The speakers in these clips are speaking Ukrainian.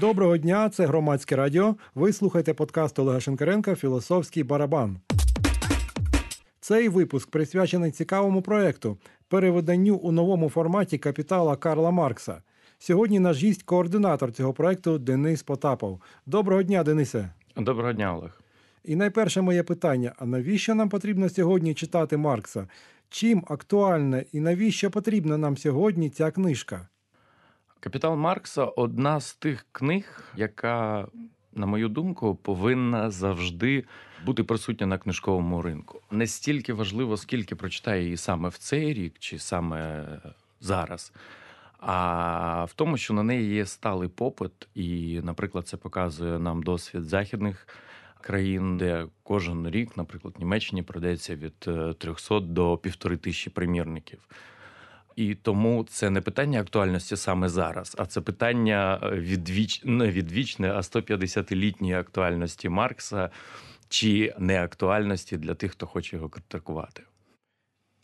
Доброго дня, це громадське радіо. Ви слухаєте подкаст Олега Шенкаренка Філософський барабан. Цей випуск присвячений цікавому проекту переведенню у новому форматі капітала Карла Маркса. Сьогодні наш гість координатор цього проекту Денис Потапов. Доброго дня, Денисе. Доброго дня, Олег. І найперше моє питання: а навіщо нам потрібно сьогодні читати Маркса? Чим актуальна і навіщо потрібна нам сьогодні ця книжка? Капітал Маркса одна з тих книг, яка, на мою думку, повинна завжди бути присутня на книжковому ринку. Не стільки важливо, скільки прочитає її саме в цей рік чи саме зараз. А в тому, що на неї є сталий попит, і, наприклад, це показує нам досвід західних країн, де кожен рік, наприклад, Німеччині продається від 300 е, до півтори тисячі примірників. І тому це не питання актуальності саме зараз, а це питання е, відвіч... не відвічне, а 150-літньої актуальності Маркса чи неактуальності для тих, хто хоче його критикувати.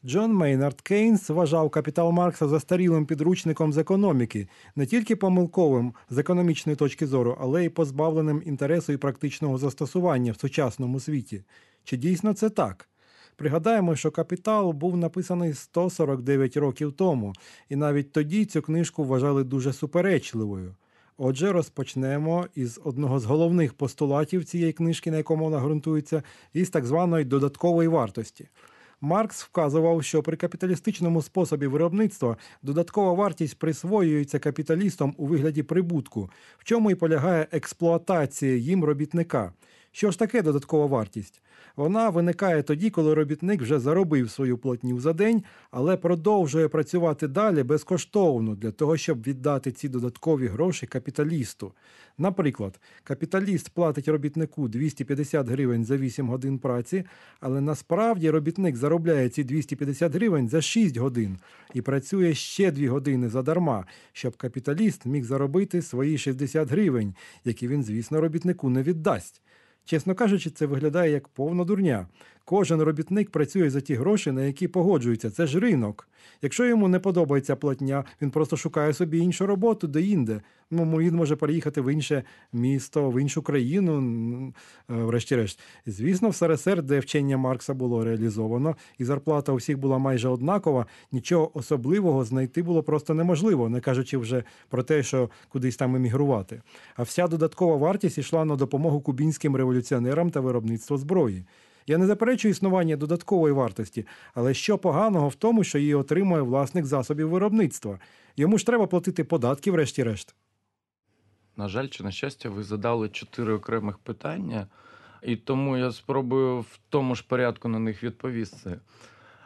Джон Мейнард Кейнс вважав капітал Маркса застарілим підручником з економіки, не тільки помилковим з економічної точки зору, але й позбавленим інтересу і практичного застосування в сучасному світі. Чи дійсно це так? Пригадаємо, що капітал був написаний 149 років тому, і навіть тоді цю книжку вважали дуже суперечливою. Отже, розпочнемо із одного з головних постулатів цієї книжки, на якому вона ґрунтується, із так званої додаткової вартості. Маркс вказував, що при капіталістичному способі виробництва додаткова вартість присвоюється капіталістам у вигляді прибутку, в чому і полягає експлуатація їм робітника. Що ж таке додаткова вартість? Вона виникає тоді, коли робітник вже заробив свою платню за день, але продовжує працювати далі безкоштовно для того, щоб віддати ці додаткові гроші капіталісту. Наприклад, капіталіст платить робітнику 250 гривень за 8 годин праці, але насправді робітник заробляє ці 250 гривень за 6 годин і працює ще 2 години задарма, щоб капіталіст міг заробити свої 60 гривень, які він, звісно, робітнику не віддасть. Чесно кажучи, це виглядає як повна дурня. Кожен робітник працює за ті гроші, на які погоджується. Це ж ринок. Якщо йому не подобається платня, він просто шукає собі іншу роботу де-інде. Ну, він може переїхати в інше місто, в іншу країну, е, врешті-решт. Звісно, в СРСР, де вчення Маркса було реалізовано, і зарплата у всіх була майже однакова, нічого особливого знайти було просто неможливо, не кажучи вже про те, що кудись там емігрувати. А вся додаткова вартість йшла на допомогу кубінським революціонерам та виробництво зброї. Я не заперечую існування додаткової вартості, але що поганого в тому, що її отримує власник засобів виробництва? Йому ж треба платити податки, врешті-решт. На жаль, чи на щастя, ви задали чотири окремих питання, і тому я спробую в тому ж порядку на них відповісти.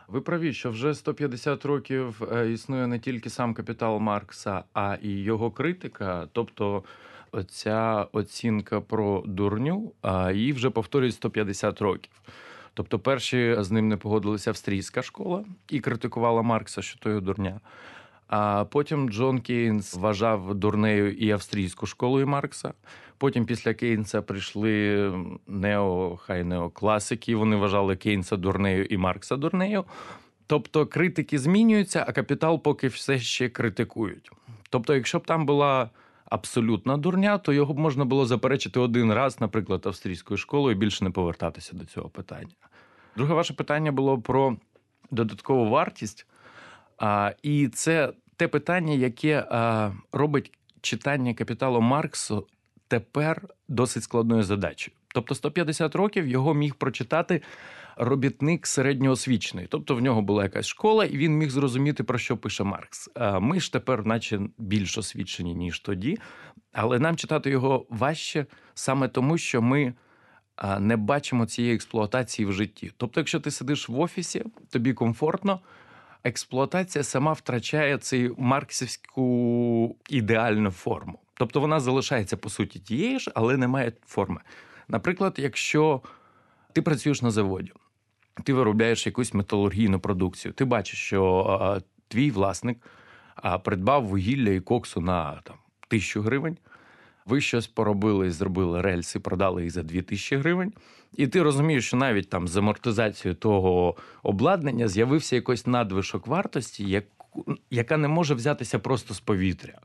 Ви праві, що вже 150 років е, існує не тільки сам капітал Маркса, а і його критика, тобто оця оцінка про дурню, а її вже повторюють 150 років. Тобто, перші з ним не погодилася австрійська школа і критикувала Маркса, що то є дурня. А потім Джон Кейнс вважав дурнею і австрійську школу і Маркса. Потім після Кейнса прийшли нео, хай неокласики. Вони вважали Кейнса дурнею і Маркса дурнею. Тобто критики змінюються, а капітал поки все ще критикують. Тобто, якщо б там була абсолютна дурня, то його можна було заперечити один раз, наприклад, австрійською школою, і більше не повертатися до цього питання. Друге, ваше питання було про додаткову вартість. А, І це те питання, яке робить читання капіталу Марксу тепер досить складною задачею. Тобто 150 років його міг прочитати робітник середньоосвічений. Тобто в нього була якась школа, і він міг зрозуміти, про що пише Маркс. Ми ж тепер, наче більш освічені, ніж тоді, але нам читати його важче саме тому, що ми. Не бачимо цієї експлуатації в житті. Тобто, якщо ти сидиш в офісі, тобі комфортно, експлуатація сама втрачає цю марксівську ідеальну форму. Тобто вона залишається по суті тією ж, але не має форми. Наприклад, якщо ти працюєш на заводі, ти виробляєш якусь металургійну продукцію, ти бачиш, що твій власник придбав вугілля і коксу на там, тисячу гривень. Ви щось поробили, зробили рельси, продали їх за 2000 гривень, і ти розумієш, що навіть там з амортизацією того обладнання з'явився якийсь надвишок вартості, яка не може взятися просто з повітря.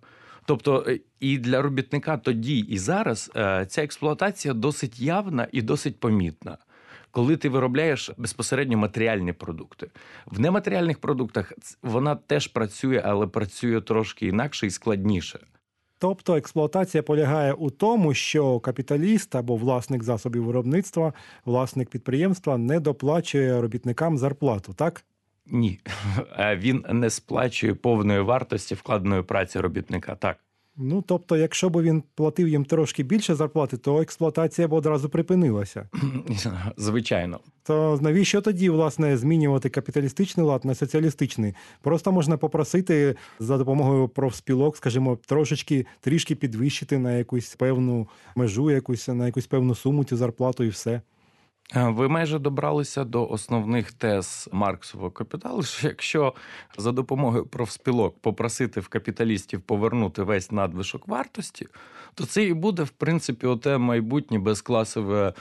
Тобто, е, і для робітника тоді і зараз е, ця експлуатація досить явна і досить помітна. Коли ти виробляєш безпосередньо матеріальні продукти. В нематеріальних продуктах вона теж працює, але працює трошки інакше і складніше. Тобто експлуатація полягає у тому, що капіталіст або власник засобів виробництва, власник підприємства не доплачує робітникам зарплату, так? Ні, він не сплачує повної вартості вкладеної праці робітника. Так. Ну тобто, якщо б він платив їм трошки більше зарплати, то експлуатація б одразу припинилася. Звичайно. То навіщо тоді власне змінювати капіталістичний лад на соціалістичний? Просто можна попросити за допомогою профспілок, скажімо, трошечки трішки підвищити на якусь певну межу, якусь на якусь певну суму цю зарплату, і все. Е, Ви майже добралися до основних тез Марксового капіталу. що Якщо за допомогою профспілок попросити в капіталістів повернути весь надвишок вартості, то це і буде, в принципі, оте майбутнє безкласове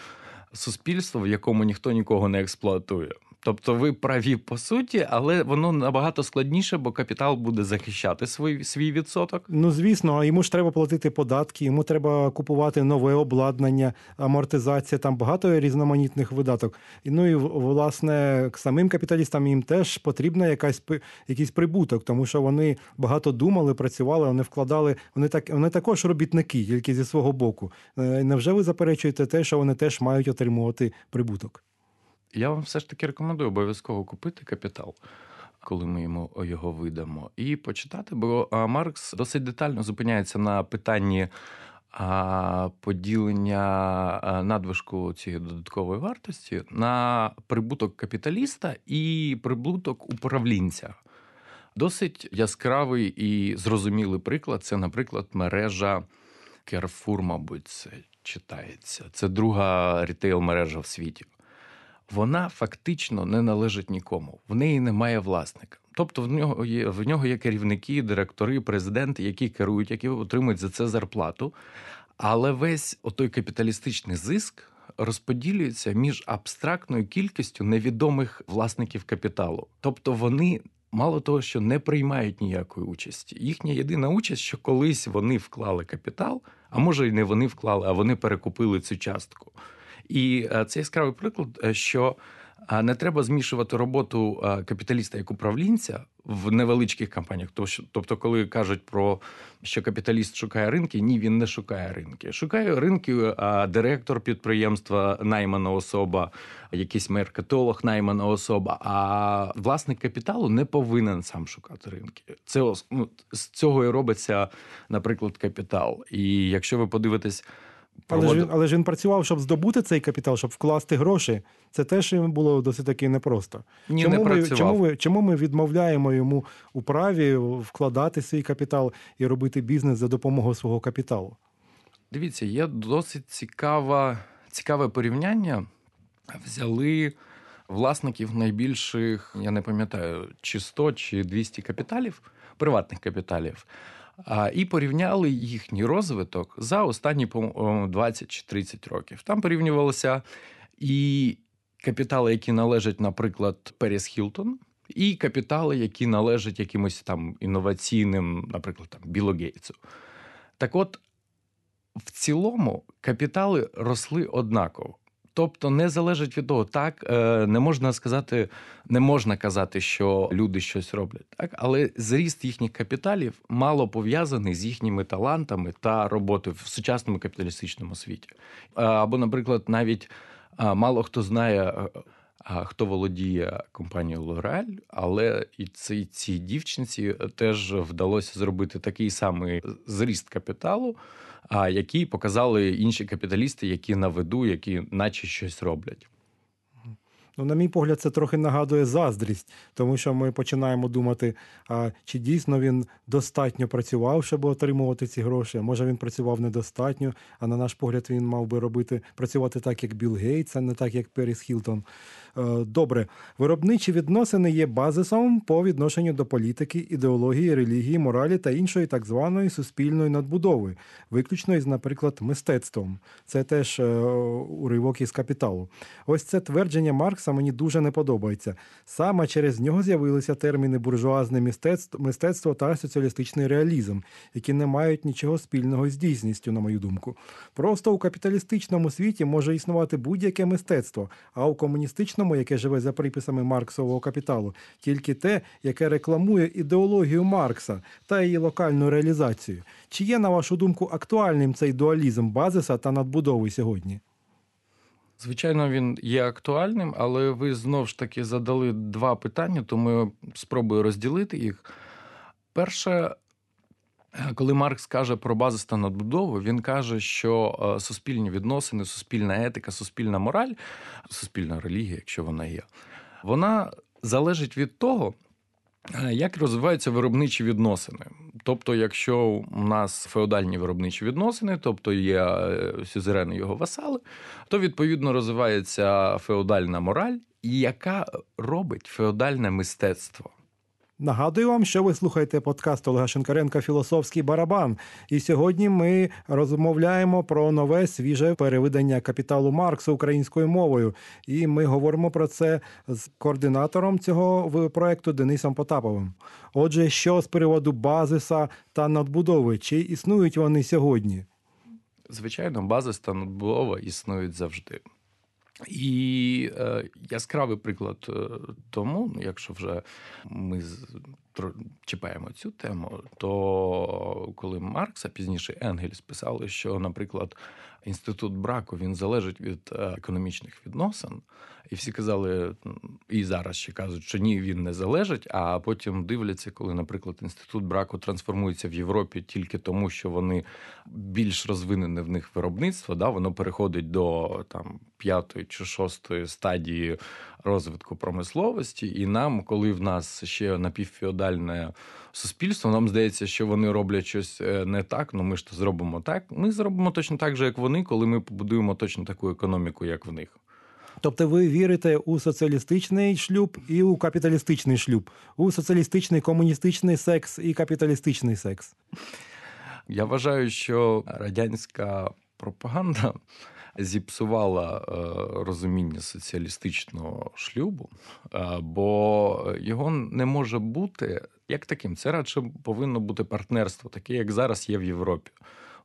суспільство, в якому ніхто нікого не експлуатує. Тобто ви праві по суті, але воно набагато складніше, бо капітал буде захищати свій, свій відсоток. Ну звісно, йому ж треба платити податки, йому треба купувати нове обладнання, амортизація, там багато різноманітних видаток. І ну і власне самим капіталістам їм теж потрібна якась якийсь прибуток, тому що вони багато думали, працювали, вони вкладали. Вони так вони також робітники, тільки зі свого боку. Е, Невже ви заперечуєте те, що вони теж мають отримувати прибуток? Я вам все ж таки рекомендую обов'язково купити капітал, коли ми йому його видамо, і почитати, бо Маркс досить детально зупиняється на питанні поділення надвижку цієї додаткової вартості на прибуток капіталіста і прибуток управлінця. Досить яскравий і зрозумілий приклад це, наприклад, мережа Carrefour, мабуть, це читається. Це друга рітейл-мережа в світі вона фактично не належить нікому. В неї немає власника. Тобто в нього є в нього є керівники, директори, президенти, які керують, які отримують за це зарплату. Але весь отой капіталістичний зиск розподілюється між абстрактною кількістю невідомих власників капіталу. Тобто вони. Мало того, що не приймають ніякої участі. Їхня єдина участь, що колись вони вклали капітал, а може й не вони вклали, а вони перекупили цю частку. І е, це яскравий приклад, е, що е, не треба змішувати роботу капіталіста як управлінця в невеличких компаніях. Тобто, коли кажуть про що капіталіст шукає ринки, ні, він не шукає ринки. Шукає ринки е, директор підприємства, наймана особа, якийсь маркетолог, наймана особа. А власник капіталу не повинен сам шукати ринки. Це ну, з цього і робиться, наприклад, капітал. І якщо ви подивитесь. Але ж, він, але ж він працював, щоб здобути цей капітал, щоб вкласти гроші. Це теж йому було досить таки непросто. Ні, чому, не ми, працював. чому, ми, чому ми відмовляємо йому у праві вкладати свій капітал і робити бізнес за допомогою свого капіталу? Дивіться, є досить цікава, цікаве порівняння. Взяли власників найбільших, я не пам'ятаю, чи 100 чи 200 капіталів, приватних капіталів, і порівняли їхній розвиток за останні по- 20 чи 30 років. Там порівнювалися і капітали, які належать, наприклад, Періс Хілтон, і капітали, які належать якимось там інноваційним, наприклад, там Білу Гейтсу. Так от, в цілому капітали росли однаково. Тобто не залежить від того, так е, не можна сказати, не можна казати, що люди щось роблять, так але зріст їхніх капіталів мало пов'язаний з їхніми талантами та роботою в сучасному капіталістичному світі. Е, Або, наприклад, навіть е, мало хто знає, хто володіє компанією L'Oreal, але і цій, цій дівчинці теж вдалося зробити такий самий зріст капіталу, а які показали інші капіталісти, які на виду, які наче щось роблять. Ну, на мій погляд, це трохи нагадує заздрість, тому що ми починаємо думати, а чи дійсно він достатньо працював, щоб отримувати ці гроші. Може він працював недостатньо, а на наш погляд, він мав би робити працювати так, як Білл Гейтс, а не так, як Періс Хілтон. Е, Добре, виробничі відносини є базисом по відношенню до політики, ідеології, релігії, моралі та іншої так званої суспільної надбудови, виключно із, наприклад, мистецтвом. Це теж е, уривок із капіталу. Ось це твердження Маркса Маркса мені дуже не подобається. Саме через нього з'явилися терміни буржуазне мистецтво, мистецтво та соціалістичний реалізм, які не мають нічого спільного з дійсністю, на мою думку. Просто у капіталістичному світі може існувати будь-яке мистецтво, а у комуністичному, яке живе за приписами Марксового капіталу, тільки те, яке рекламує ідеологію Маркса та її локальну реалізацію. Чи є, на вашу думку, актуальним цей дуалізм базиса та надбудови сьогодні? Звичайно, він є актуальним, але ви знову ж таки задали два питання, тому я спробую розділити їх. Перше, коли Маркс каже про базис та надбудову, він каже, що е, суспільні відносини, суспільна етика, суспільна мораль, суспільна релігія, якщо вона є, вона залежить від того, як розвиваються виробничі відносини. Тобто, якщо у нас феодальні виробничі відносини, тобто є е, сюзерени його васали, то відповідно розвивається феодальна мораль, яка робить феодальне мистецтво. Нагадую вам, що ви слухаєте подкаст Олега Шенкаренка Філософський барабан. І сьогодні ми розмовляємо про нове свіже перевидання капіталу Маркса українською мовою. І ми говоримо про це з координатором цього проекту Денисом Потаповим. Отже, що з приводу базиса та надбудови? Чи існують вони сьогодні? Звичайно, базис та надбудова існують завжди. І е, яскравий приклад е, тому, ну, якщо вже ми чіпаємо цю тему, то коли Маркс, а пізніше Енгельс писали, що, наприклад, інститут браку він залежить від е, економічних відносин, і всі казали, і зараз ще кажуть, що ні, він не залежить. А потім дивляться, коли, наприклад, інститут браку трансформується в Європі тільки тому, що вони більш розвинене в них виробництво, да, воно переходить до там п'ятої чи шостої стадії розвитку промисловості. І нам, коли в нас ще напівфеодальне суспільство, нам здається, що вони роблять щось е, не так. Ну ми ж то зробимо так. Ми зробимо точно так же, як вони, коли ми побудуємо точно таку економіку, як в них. Тобто ви вірите у соціалістичний шлюб і у капіталістичний шлюб, у соціалістичний комуністичний секс і капіталістичний секс. Я вважаю, що радянська пропаганда зіпсувала е, розуміння соціалістичного шлюбу, е, бо його не може бути як таким. Це радше повинно бути партнерство, таке, як зараз є в Європі.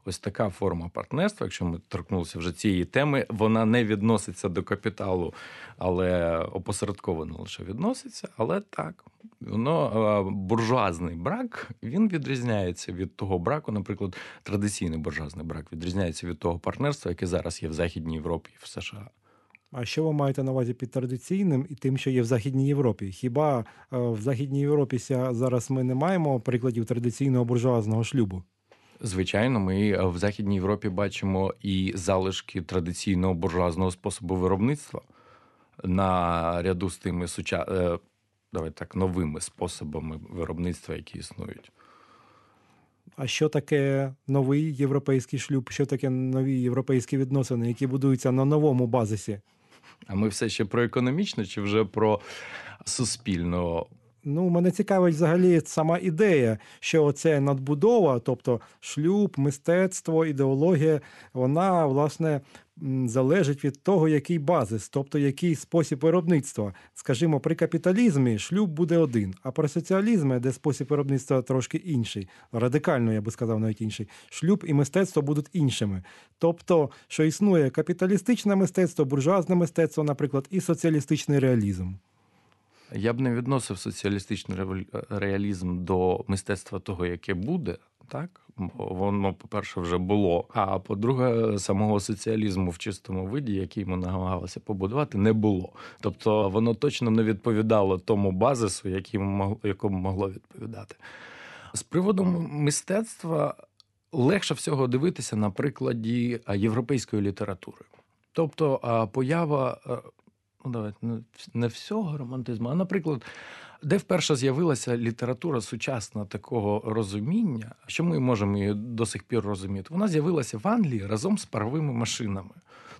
Ось така форма партнерства, якщо ми торкнулися вже цієї теми, вона не відноситься до капіталу, але опосередковано лише відноситься. Але так, воно е, буржуазний брак він відрізняється від того браку, наприклад, традиційний буржуазний брак відрізняється від того партнерства, яке зараз є в Західній Європі і в США. А що ви маєте на увазі під традиційним і тим, що є в Західній Європі? Хіба е, в Західній Європі зараз ми не маємо прикладів традиційного буржуазного шлюбу? Звичайно, ми е, в Західній Європі бачимо і залишки традиційного буржуазного способу виробництва на ряду з тими суча... е, давай так, новими способами виробництва, які існують. А що таке новий європейський шлюб? Що таке нові європейські відносини, які будуються на новому базисі? А ми все ще про економічно чи вже про суспільну? Ну, мене цікавить взагалі сама ідея, що оце надбудова, тобто шлюб, мистецтво, ідеологія, вона власне залежить від того, який базис, тобто який спосіб виробництва. Скажімо, при капіталізмі шлюб буде один, а при соціалізмі, де спосіб виробництва трошки інший, радикально, я би сказав, навіть інший, шлюб і мистецтво будуть іншими. Тобто, що існує капіталістичне мистецтво, буржуазне мистецтво, наприклад, і соціалістичний реалізм. Я б не відносив соціалістичний реалізм до мистецтва того, яке буде. Так, воно, по-перше, вже було. А по-друге, самого соціалізму в чистому виді, який ми намагалися побудувати, не було. Тобто воно точно не відповідало тому базису, якому могло відповідати. З приводу мистецтва легше всього дивитися на прикладі європейської літератури. Тобто поява, ну давайте не не всього романтизму, а, наприклад, Де вперше з'явилася література сучасна такого розуміння, що ми можемо її до сих пір розуміти? Вона з'явилася в Англії разом з паровими машинами.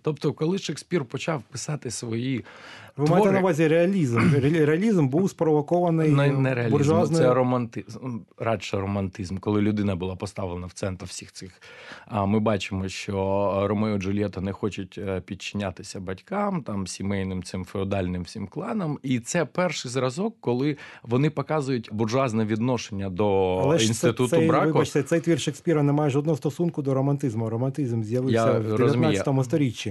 Тобто, коли Шекспір почав писати свої Ви твори, маєте на увазі реалізм. Реалізм був спровокований не, не реалізм, буржуазною... це романтизм, радше романтизм, коли людина була поставлена в центр всіх цих. А ми бачимо, що Ромео і Джульєта не хочуть е, підчинятися батькам, там сімейним цим феодальним всім кланам. І це перший зразок, коли вони показують буржуазне відношення до Але ж це- інституту цей, браку. Вибачте, цей твір Шекспіра не має жодного стосунку до романтизму. Романтизм з'явився Я в розумію. 19 сторіччі.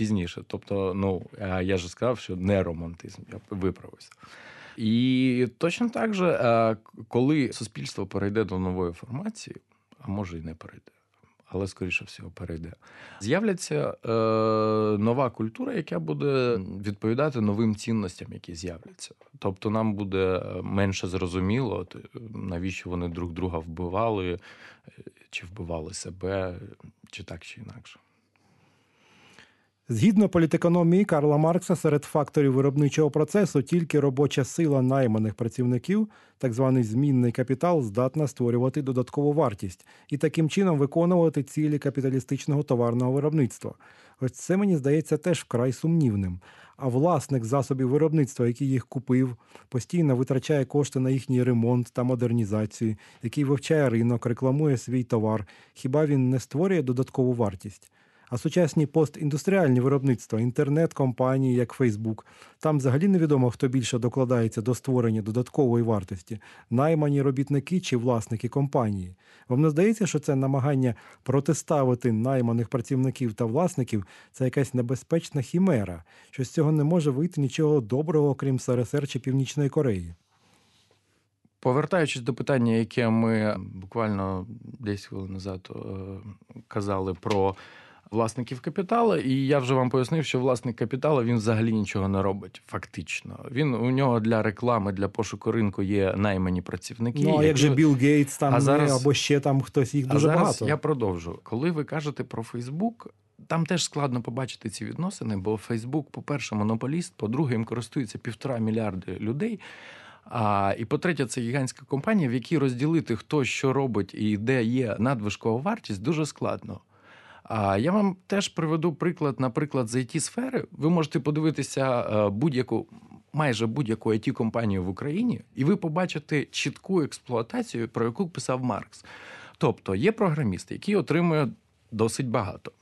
Пізніше. Тобто, ну е, я ж сказав, що не романтизм, я виправився. І точно так же, е, коли суспільство перейде до нової формації, а може і не перейде. Але скоріше всього перейде. З'являться е, нова культура, яка буде відповідати новим цінностям, які з'являться. Тобто, нам буде менше зрозуміло, навіщо вони друг друга вбивали, е, чи вбивали себе, чи так, чи інакше. Згідно політекономії Карла Маркса, серед факторів виробничого процесу тільки робоча сила найманих працівників, так званий змінний капітал, здатна створювати додаткову вартість і таким чином виконувати цілі капіталістичного товарного виробництва. Ось це мені здається теж вкрай сумнівним. А власник засобів виробництва, який їх купив, постійно витрачає кошти на їхній ремонт та модернізацію, який вивчає ринок, рекламує свій товар. Хіба він не створює додаткову вартість? А сучасні постіндустріальні виробництва, інтернет-компанії, як Фейсбук, там взагалі невідомо, хто більше докладається до створення додаткової вартості, наймані робітники чи власники компанії. Вам не здається, що це намагання протиставити найманих працівників та власників це якась небезпечна хімера, що з цього не може вийти нічого доброго, крім СРСР чи Північної Кореї. Повертаючись до питання, яке ми буквально 10 хвилин назад е, казали про власників капіталу, і я вже вам пояснив, що власник капіталу він взагалі нічого не робить. Фактично, він у нього для реклами, для пошуку ринку є наймані працівники. Ну а як які- же Білл Гейтс там А зараз- або ще там хтось їх а дуже зараз багато. я продовжу. Коли ви кажете про Фейсбук, там теж складно побачити ці відносини, бо Фейсбук, по-перше, монополіст, по-друге, їм користується півтора мільярди людей. А, і по-третє, це гігантська компанія, в якій розділити хто що робить і де є надвишкова вартість, дуже складно. А я вам теж приведу приклад, наприклад, з it сфери. Ви можете подивитися е, будь-яку, майже будь-яку it компанію в Україні, і ви побачите чітку експлуатацію, про яку писав Маркс. Тобто є програміст, який отримує досить багато.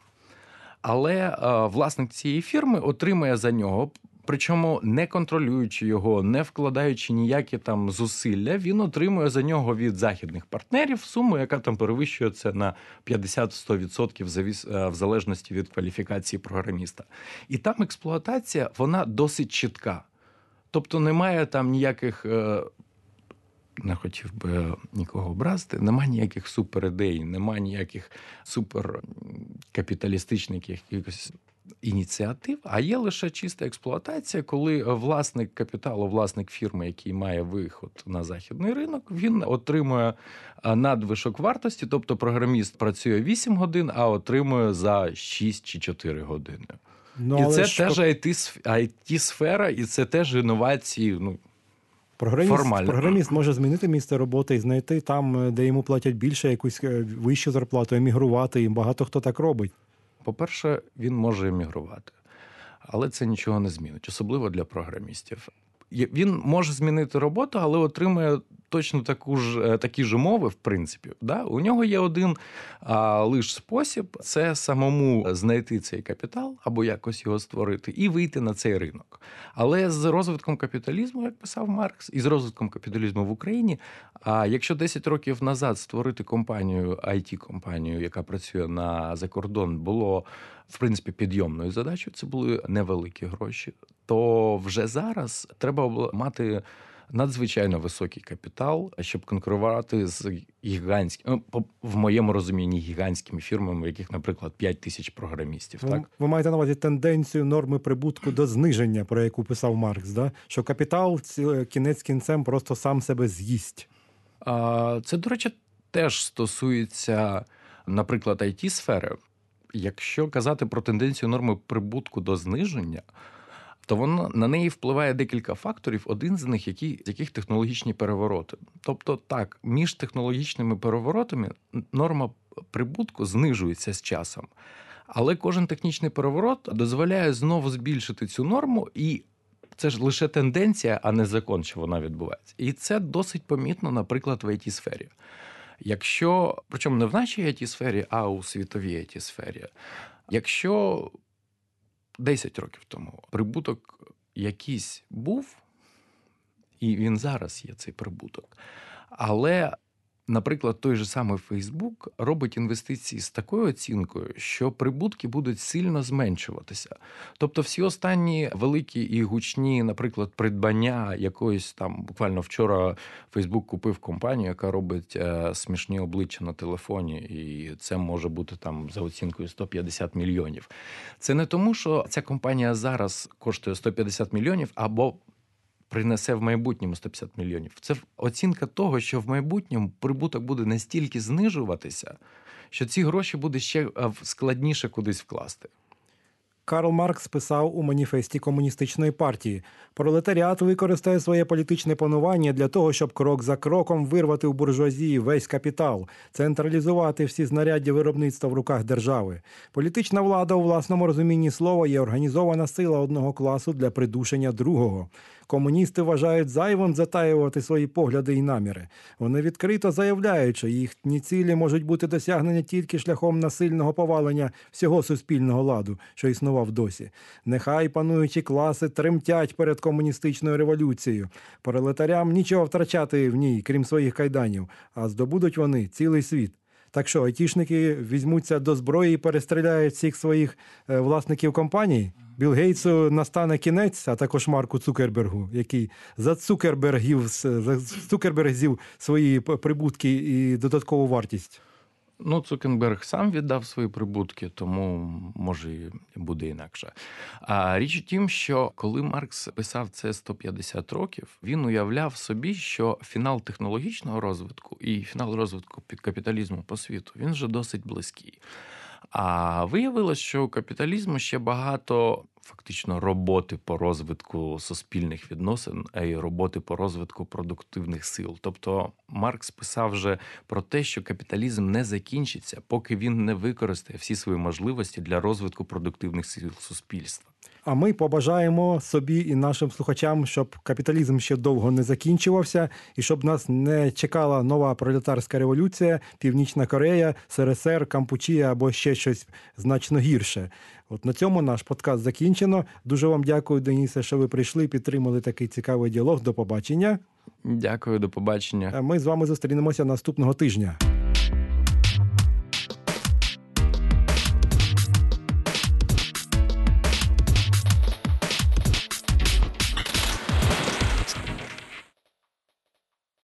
Але е, власник цієї фірми отримує за нього. Причому не контролюючи його, не вкладаючи ніякі там зусилля, він отримує за нього від західних партнерів суму, яка там перевищує це на 50-100% в завіс- е, в залежності від кваліфікації програміста. І там експлуатація вона досить чітка. Тобто немає там ніяких. е, Не хотів би нікого образити, нема ніяких суперідей, нема ніяких суперкапіталістичних якихось ініціатив, а є лише чиста експлуатація, коли власник капіталу, власник фірми, який має виход на західний ринок, він отримує надвишок вартості, тобто програміст працює 8 годин, а отримує за 6 чи 4 години. Ну, і це ж теж it сфера, і це теж інновації. Ну, Програміст, Формально. програміст може змінити місце роботи і знайти там, е, де йому платять більше, якусь е, вищу зарплату, емігрувати. І багато хто так робить. По-перше, він може емігрувати, але це нічого не змінить, особливо для програмістів. Він може змінити роботу, але отримує точно таку ж е, такі ж умови, в принципі. Да? У нього є один а, лиш спосіб це самому знайти цей капітал або якось його створити і вийти на цей ринок. Але з розвитком капіталізму, як писав Маркс, і з розвитком капіталізму в Україні. А якщо 10 років назад створити компанію, it компанію яка працює на закордон, було в принципі підйомною задачею, це були невеликі гроші. То вже зараз треба мати надзвичайно високий капітал, щоб конкурувати з гігантськими, ну, в моєму розумінні, гігантськими фірмами, в яких, наприклад, 5 тисяч програмістів. Ви, Так ви маєте на увазі тенденцію норми прибутку до зниження, про яку писав Маркс, да? що капітал кінець кінцем просто сам себе з'їсть. А, Це, до речі, теж стосується, наприклад, it сфери Якщо казати про тенденцію норми прибутку до зниження, то воно на неї впливає декілька факторів. Один з них, які, яких технологічні перевороти. Тобто, так, між технологічними переворотами норма прибутку знижується з часом. Але кожен технічний переворот дозволяє знову збільшити цю норму, і це ж лише тенденція, а не закон, що вона відбувається. І це досить помітно, наприклад, в it сфері. Якщо, причому не в нашій it сфері, а у світовій it сфері, якщо 10 років тому прибуток якийсь був, і він зараз є цей прибуток, але Наприклад, той же самий Фейсбук робить інвестиції з такою оцінкою, що прибутки будуть сильно зменшуватися. Тобто, всі останні великі і гучні, наприклад, придбання якоїсь там буквально вчора Фейсбук купив компанію, яка робить е, смішні обличчя на телефоні, і це може бути там за оцінкою 150 мільйонів. Це не тому, що ця компанія зараз коштує 150 мільйонів або принесе в майбутньому 150 мільйонів. Це оцінка того, що в майбутньому прибуток буде настільки знижуватися, що ці гроші буде ще е, складніше кудись вкласти. Карл Маркс писав у маніфесті комуністичної партії: пролетаріат використає своє політичне панування для того, щоб крок за кроком вирвати у буржуазії весь капітал, централізувати всі знаряддя виробництва в руках держави. Політична влада у власному розумінні слова є організована сила одного класу для придушення другого. Комуністи вважають зайвим затаювати свої погляди і наміри. Вони відкрито заявляють, що їхні цілі можуть бути досягнені тільки шляхом насильного повалення всього суспільного ладу, що існував досі. Нехай пануючі класи тремтять перед комуністичною революцією. Пролетарям нічого втрачати в ній, крім своїх кайданів, а здобудуть вони цілий світ. Так що айтішники візьмуться до зброї і перестріляють всіх своїх е, власників компаній. Білл Гейтсу настане кінець, а також Марку Цукербергу, який за Цукербергів за Цукербергзів свої прибутки і додаткову вартість. Ну, Цукенберг сам віддав свої прибутки, тому може і буде інакше. А річ у тім, що коли Маркс писав це 150 років, він уявляв собі, що фінал технологічного розвитку і фінал розвитку пі- капіталізму по світу він вже досить близький. А виявилось, що у капіталізму ще багато фактично роботи по розвитку суспільних відносин, а й роботи по розвитку продуктивних сил. Тобто Маркс писав вже про те, що капіталізм не закінчиться, поки він не використає всі свої можливості для розвитку продуктивних сил суспільства. А ми побажаємо собі і нашим слухачам, щоб капіталізм ще довго не закінчувався, і щоб нас не чекала нова пролетарська революція, Північна Корея, СРСР, Кампучія або ще щось значно гірше. От на цьому наш подкаст закінчено. Дуже вам дякую, Денісе, що ви прийшли підтримали такий цікавий діалог. До побачення. Дякую, до побачення. А Ми з вами зустрінемося наступного тижня.